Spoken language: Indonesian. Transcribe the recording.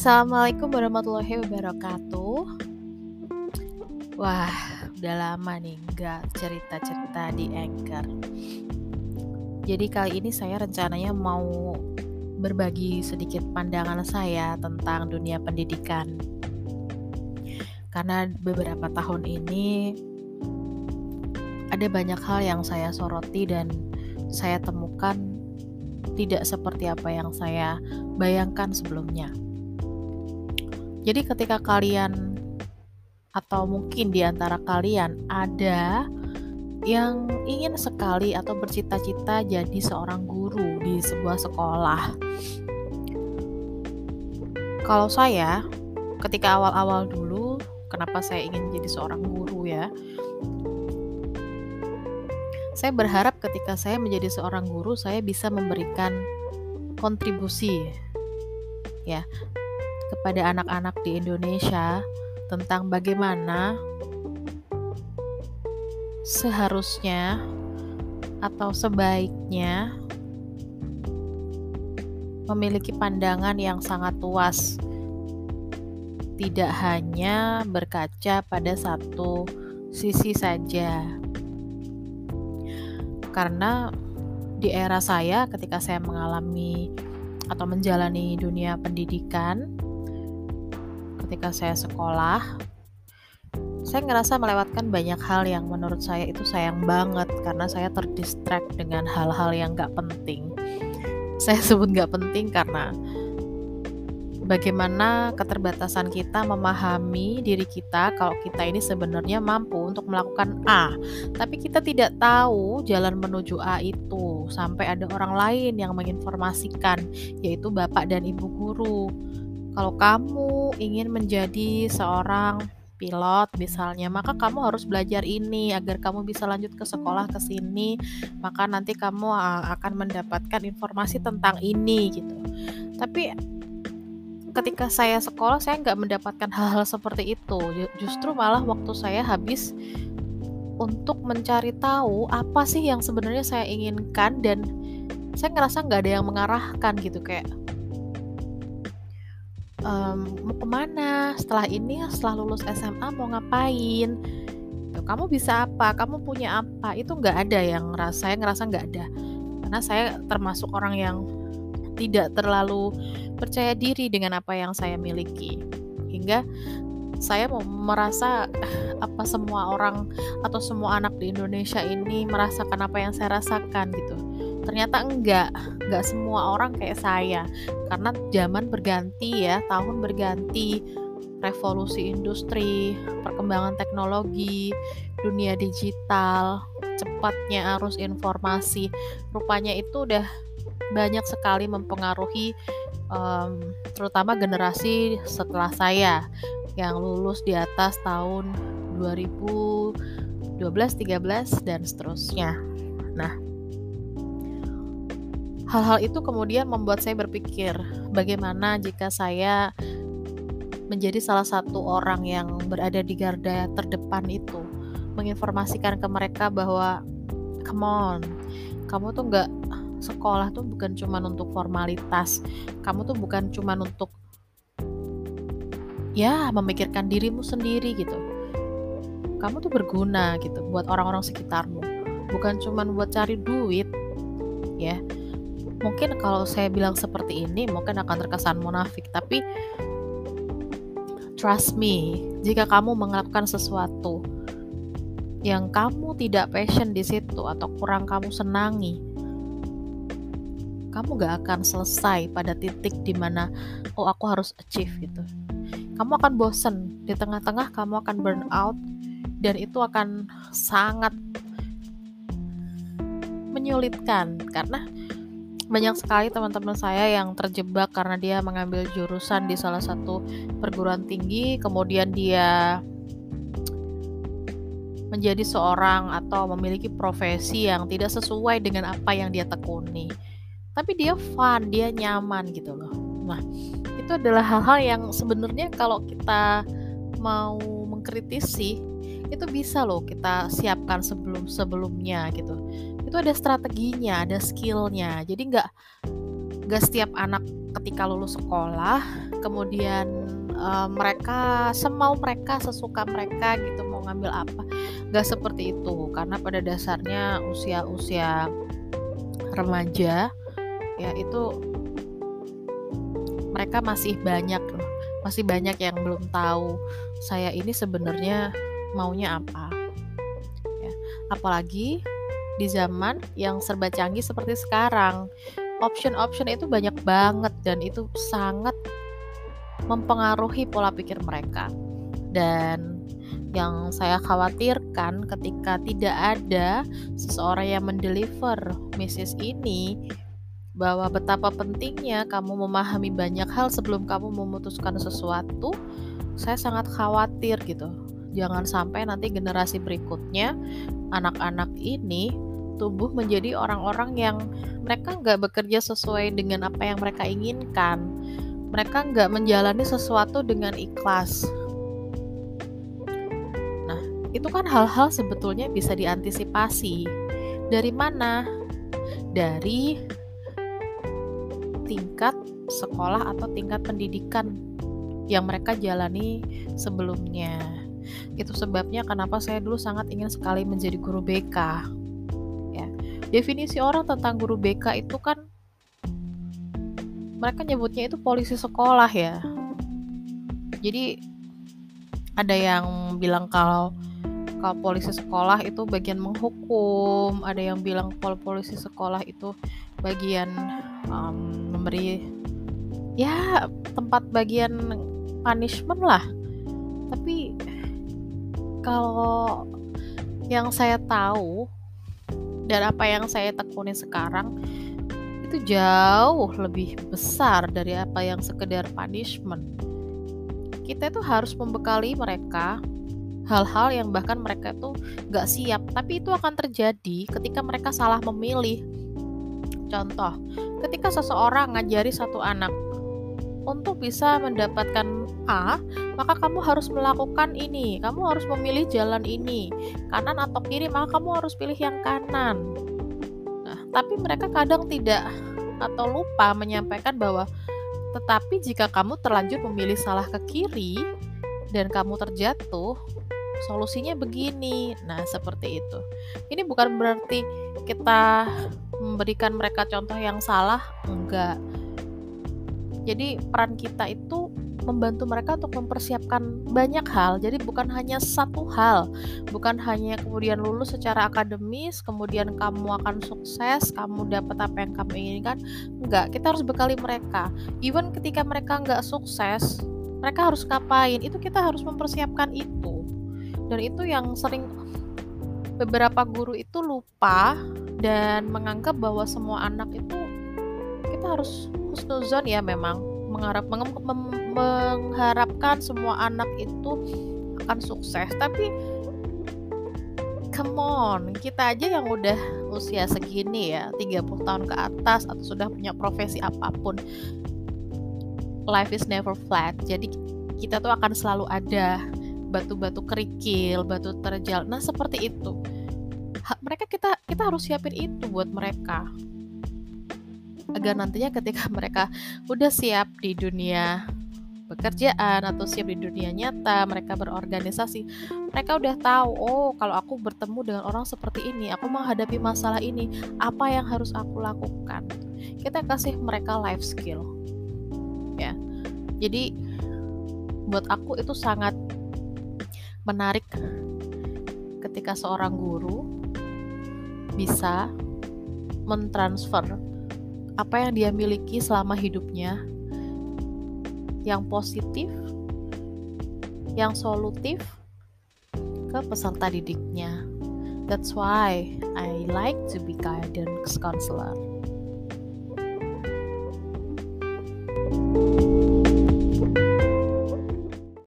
Assalamualaikum warahmatullahi wabarakatuh. Wah, udah lama nih nggak cerita-cerita di Anchor. Jadi kali ini saya rencananya mau berbagi sedikit pandangan saya tentang dunia pendidikan. Karena beberapa tahun ini ada banyak hal yang saya soroti dan saya temukan tidak seperti apa yang saya bayangkan sebelumnya. Jadi ketika kalian atau mungkin di antara kalian ada yang ingin sekali atau bercita-cita jadi seorang guru di sebuah sekolah. Kalau saya ketika awal-awal dulu kenapa saya ingin jadi seorang guru ya? Saya berharap ketika saya menjadi seorang guru saya bisa memberikan kontribusi ya kepada anak-anak di Indonesia tentang bagaimana seharusnya atau sebaiknya memiliki pandangan yang sangat luas, tidak hanya berkaca pada satu sisi saja. Karena di era saya, ketika saya mengalami atau menjalani dunia pendidikan, ketika saya sekolah saya ngerasa melewatkan banyak hal yang menurut saya itu sayang banget karena saya terdistract dengan hal-hal yang gak penting saya sebut gak penting karena bagaimana keterbatasan kita memahami diri kita kalau kita ini sebenarnya mampu untuk melakukan A, tapi kita tidak tahu jalan menuju A itu sampai ada orang lain yang menginformasikan, yaitu bapak dan ibu guru. Kalau kamu ingin menjadi seorang pilot misalnya, maka kamu harus belajar ini agar kamu bisa lanjut ke sekolah ke sini, maka nanti kamu akan mendapatkan informasi tentang ini gitu. Tapi ketika saya sekolah saya nggak mendapatkan hal-hal seperti itu, justru malah waktu saya habis untuk mencari tahu apa sih yang sebenarnya saya inginkan dan saya ngerasa nggak ada yang mengarahkan gitu. Kayak um, mau ke mana? Setelah ini setelah lulus SMA mau ngapain? Kamu bisa apa? Kamu punya apa? Itu nggak ada yang ngerasa saya ngerasa nggak ada. Karena saya termasuk orang yang tidak terlalu percaya diri dengan apa yang saya miliki. Hingga saya mau merasa apa semua orang atau semua anak di Indonesia ini merasakan apa yang saya rasakan? Gitu ternyata enggak enggak semua orang kayak saya karena zaman berganti ya tahun berganti revolusi industri perkembangan teknologi dunia digital cepatnya arus informasi rupanya itu udah banyak sekali mempengaruhi um, terutama generasi setelah saya yang lulus di atas tahun 2012, 13 dan seterusnya. Nah, Hal-hal itu kemudian membuat saya berpikir, bagaimana jika saya menjadi salah satu orang yang berada di garda terdepan itu, menginformasikan ke mereka bahwa, come on, kamu tuh nggak sekolah tuh bukan cuma untuk formalitas, kamu tuh bukan cuma untuk ya memikirkan dirimu sendiri gitu. Kamu tuh berguna gitu buat orang-orang sekitarmu, bukan cuma buat cari duit, ya mungkin kalau saya bilang seperti ini mungkin akan terkesan munafik tapi trust me jika kamu melakukan sesuatu yang kamu tidak passion di situ atau kurang kamu senangi kamu gak akan selesai pada titik di mana oh aku harus achieve gitu. Kamu akan bosen di tengah-tengah kamu akan burn out dan itu akan sangat menyulitkan karena banyak sekali teman-teman saya yang terjebak karena dia mengambil jurusan di salah satu perguruan tinggi, kemudian dia menjadi seorang atau memiliki profesi yang tidak sesuai dengan apa yang dia tekuni. Tapi dia fun, dia nyaman gitu loh. Nah, itu adalah hal-hal yang sebenarnya kalau kita mau mengkritisi itu bisa loh kita siapkan sebelum sebelumnya gitu itu ada strateginya ada skillnya. Jadi nggak nggak setiap anak ketika lulus sekolah kemudian uh, mereka semau mereka sesuka mereka gitu mau ngambil apa gak seperti itu. Karena pada dasarnya usia-usia remaja ya itu mereka masih banyak masih banyak yang belum tahu saya ini sebenarnya maunya apa ya. Apalagi di zaman yang serba canggih seperti sekarang option-option itu banyak banget dan itu sangat mempengaruhi pola pikir mereka. Dan yang saya khawatirkan ketika tidak ada seseorang yang mendeliver message ini bahwa betapa pentingnya kamu memahami banyak hal sebelum kamu memutuskan sesuatu, saya sangat khawatir gitu. Jangan sampai nanti generasi berikutnya anak-anak ini tumbuh menjadi orang-orang yang mereka nggak bekerja sesuai dengan apa yang mereka inginkan mereka nggak menjalani sesuatu dengan ikhlas. Nah, itu kan hal-hal sebetulnya bisa diantisipasi. Dari mana? Dari tingkat sekolah atau tingkat pendidikan yang mereka jalani sebelumnya. Itu sebabnya kenapa saya dulu sangat ingin sekali menjadi guru BK. Definisi orang tentang guru BK itu kan mereka nyebutnya itu polisi sekolah ya. Jadi ada yang bilang kalau kalau polisi sekolah itu bagian menghukum ada yang bilang kalau polisi sekolah itu bagian um, memberi ya tempat bagian punishment lah. Tapi kalau yang saya tahu dan apa yang saya tekuni sekarang itu jauh lebih besar dari apa yang sekedar punishment. Kita itu harus membekali mereka hal-hal yang bahkan mereka itu gak siap, tapi itu akan terjadi ketika mereka salah memilih. Contoh, ketika seseorang ngajari satu anak untuk bisa mendapatkan A, maka kamu harus melakukan ini. Kamu harus memilih jalan ini, kanan atau kiri, maka kamu harus pilih yang kanan tapi mereka kadang tidak atau lupa menyampaikan bahwa tetapi jika kamu terlanjur memilih salah ke kiri dan kamu terjatuh, solusinya begini. Nah, seperti itu. Ini bukan berarti kita memberikan mereka contoh yang salah, enggak. Jadi peran kita itu membantu mereka untuk mempersiapkan banyak hal. Jadi bukan hanya satu hal, bukan hanya kemudian lulus secara akademis, kemudian kamu akan sukses, kamu dapat apa yang kamu inginkan. Enggak, kita harus bekali mereka. Even ketika mereka enggak sukses, mereka harus ngapain? Itu kita harus mempersiapkan itu. Dan itu yang sering beberapa guru itu lupa dan menganggap bahwa semua anak itu kita harus husnuzon ya memang mengharap meng, mem, mengharapkan semua anak itu akan sukses. Tapi come on kita aja yang udah usia segini ya 30 tahun ke atas atau sudah punya profesi apa pun life is never flat. Jadi kita tuh akan selalu ada batu-batu kerikil batu terjal. Nah seperti itu. Mereka kita kita harus siapin itu buat mereka agar nantinya ketika mereka udah siap di dunia pekerjaan atau siap di dunia nyata, mereka berorganisasi, mereka udah tahu, oh kalau aku bertemu dengan orang seperti ini, aku menghadapi masalah ini, apa yang harus aku lakukan? Kita kasih mereka life skill. Ya. Jadi buat aku itu sangat menarik ketika seorang guru bisa mentransfer apa yang dia miliki selama hidupnya yang positif, yang solutif ke peserta didiknya. That's why I like to be guidance counselor.